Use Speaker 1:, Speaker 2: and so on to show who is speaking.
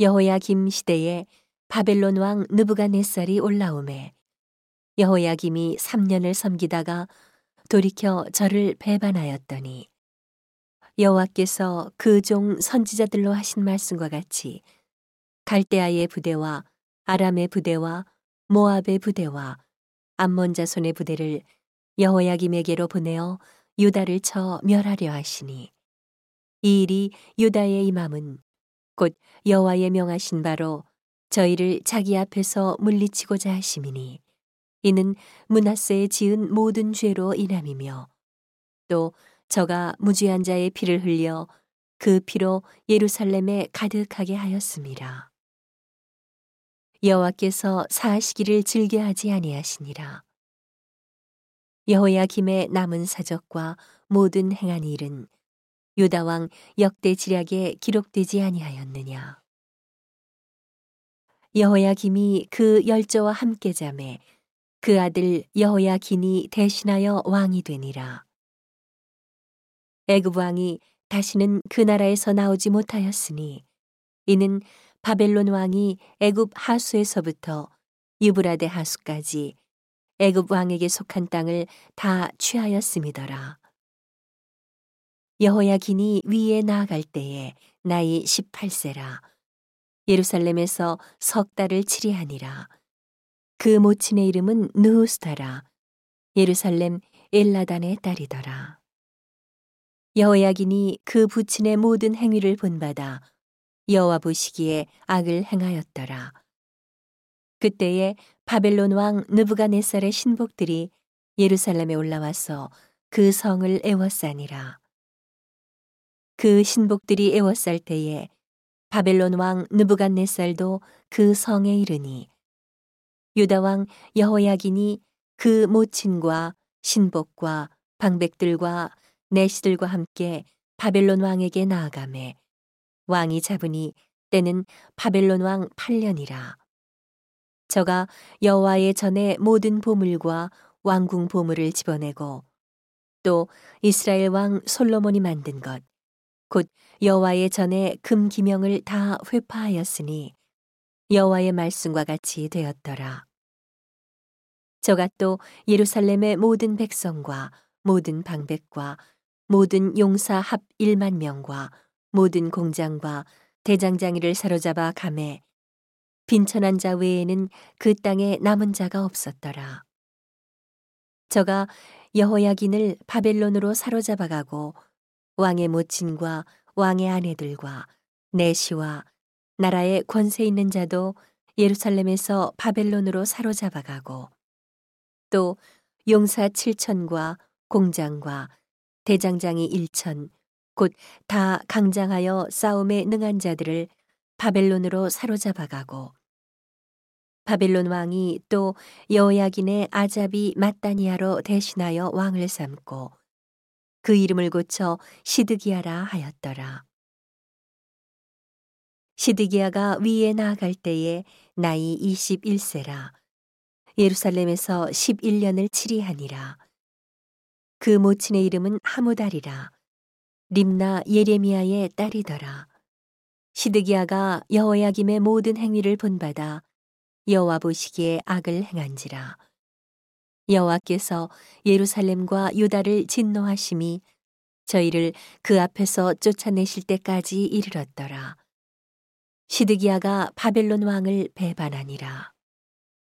Speaker 1: 여호야김 시대에 바벨론 왕 느부갓네살이 올라오매 여호야김이 3년을 섬기다가 돌이켜 저를 배반하였더니 여호와께서 그 종 선지자들로 하신 말씀과 같이 갈대아의 부대와 아람의 부대와 모압의 부대와 암몬 자손의 부대를 여호야김에게로 보내어 유다를 쳐 멸하려 하시니 이 일이 유다의 임함은 곧 여호와의 명하신 바로 저희를 자기 앞에서 물리치고자 하심이니 이는 문하세에 지은 모든 죄로 인함이며 또 저가 무죄한 자의 피를 흘려 그 피로 예루살렘에 가득하게 하였습니다. 여호와께서 사하시기를 즐겨하지 아니하시니라. 여호야김의 남은 사적과 모든 행한 일은 유다 왕 역대 지략에 기록되지 아니하였느냐. 여호야김이 그 열조와 함께 잠에 그 아들 여호야긴이 대신하여 왕이 되니라. 애굽 왕이 다시는 그 나라에서 나오지 못하였으니 이는 바벨론 왕이 애굽 하수에서부터 유브라데 하수까지 애굽 왕에게 속한 땅을 다 취하였음이더라. 여호야긴이 위에 나아갈 때에 나이 18세라. 예루살렘에서 석 달을 치리하니라. 그 모친의 이름은 느우스타라. 예루살렘 엘라단의 딸이더라. 여호야긴이 그 부친의 모든 행위를 본받아 여호와 보시기에 악을 행하였더라. 그때에 바벨론 왕 느부갓네살의 신복들이 예루살렘에 올라와서 그 성을 애워싸니라. 그 신복들이 애워쌀 때에 바벨론 왕 느부갓네살도 그 성에 이르니 유다 왕 여호야긴이 그 모친과 신복과 방백들과 내시들과 함께 바벨론 왕에게 나아가매 왕이 잡으니 때는 바벨론 왕 8년이라. 저가 여호와의 전에 모든 보물과 왕궁 보물을 집어내고 또 이스라엘 왕 솔로몬이 만든 것 곧 여호와의 전에 금 기명을 다 회파하였으니 여호와의 말씀과 같이 되었더라. 저가 또 예루살렘의 모든 백성과 모든 방백과 모든 용사 합 1만 명과 모든 공장과 대장장이를 사로잡아 감해 빈천한 자 외에는 그 땅에 남은 자가 없었더라. 저가 여호야긴을 바벨론으로 사로잡아 가고 왕의 모친과 왕의 아내들과 내시와 나라의 권세 있는 자도 예루살렘에서 바벨론으로 사로잡아 가고 또 용사 7천과 공장과 대장장이 1천 곧 다 강장하여 싸움에 능한 자들을 바벨론으로 사로잡아 가고 바벨론 왕이 또 여호야긴의 아잡이 마따니아로 대신하여 왕을 삼고 그 이름을 고쳐 시드기야라 하였더라. 시드기야가 위에 나아갈 때에 나이 21세라. 예루살렘에서 11년을 치리하니라. 그 모친의 이름은 하무달이라. 림나 예레미야의 딸이더라. 시드기야가 여호야김의 모든 행위를 본받아 여호와 보시기에 악을 행한지라. 여호와께서 예루살렘과 유다를 진노하심이 저희를 그 앞에서 쫓아내실 때까지 이르렀더라. 시드기야가 바벨론 왕을 배반하니라.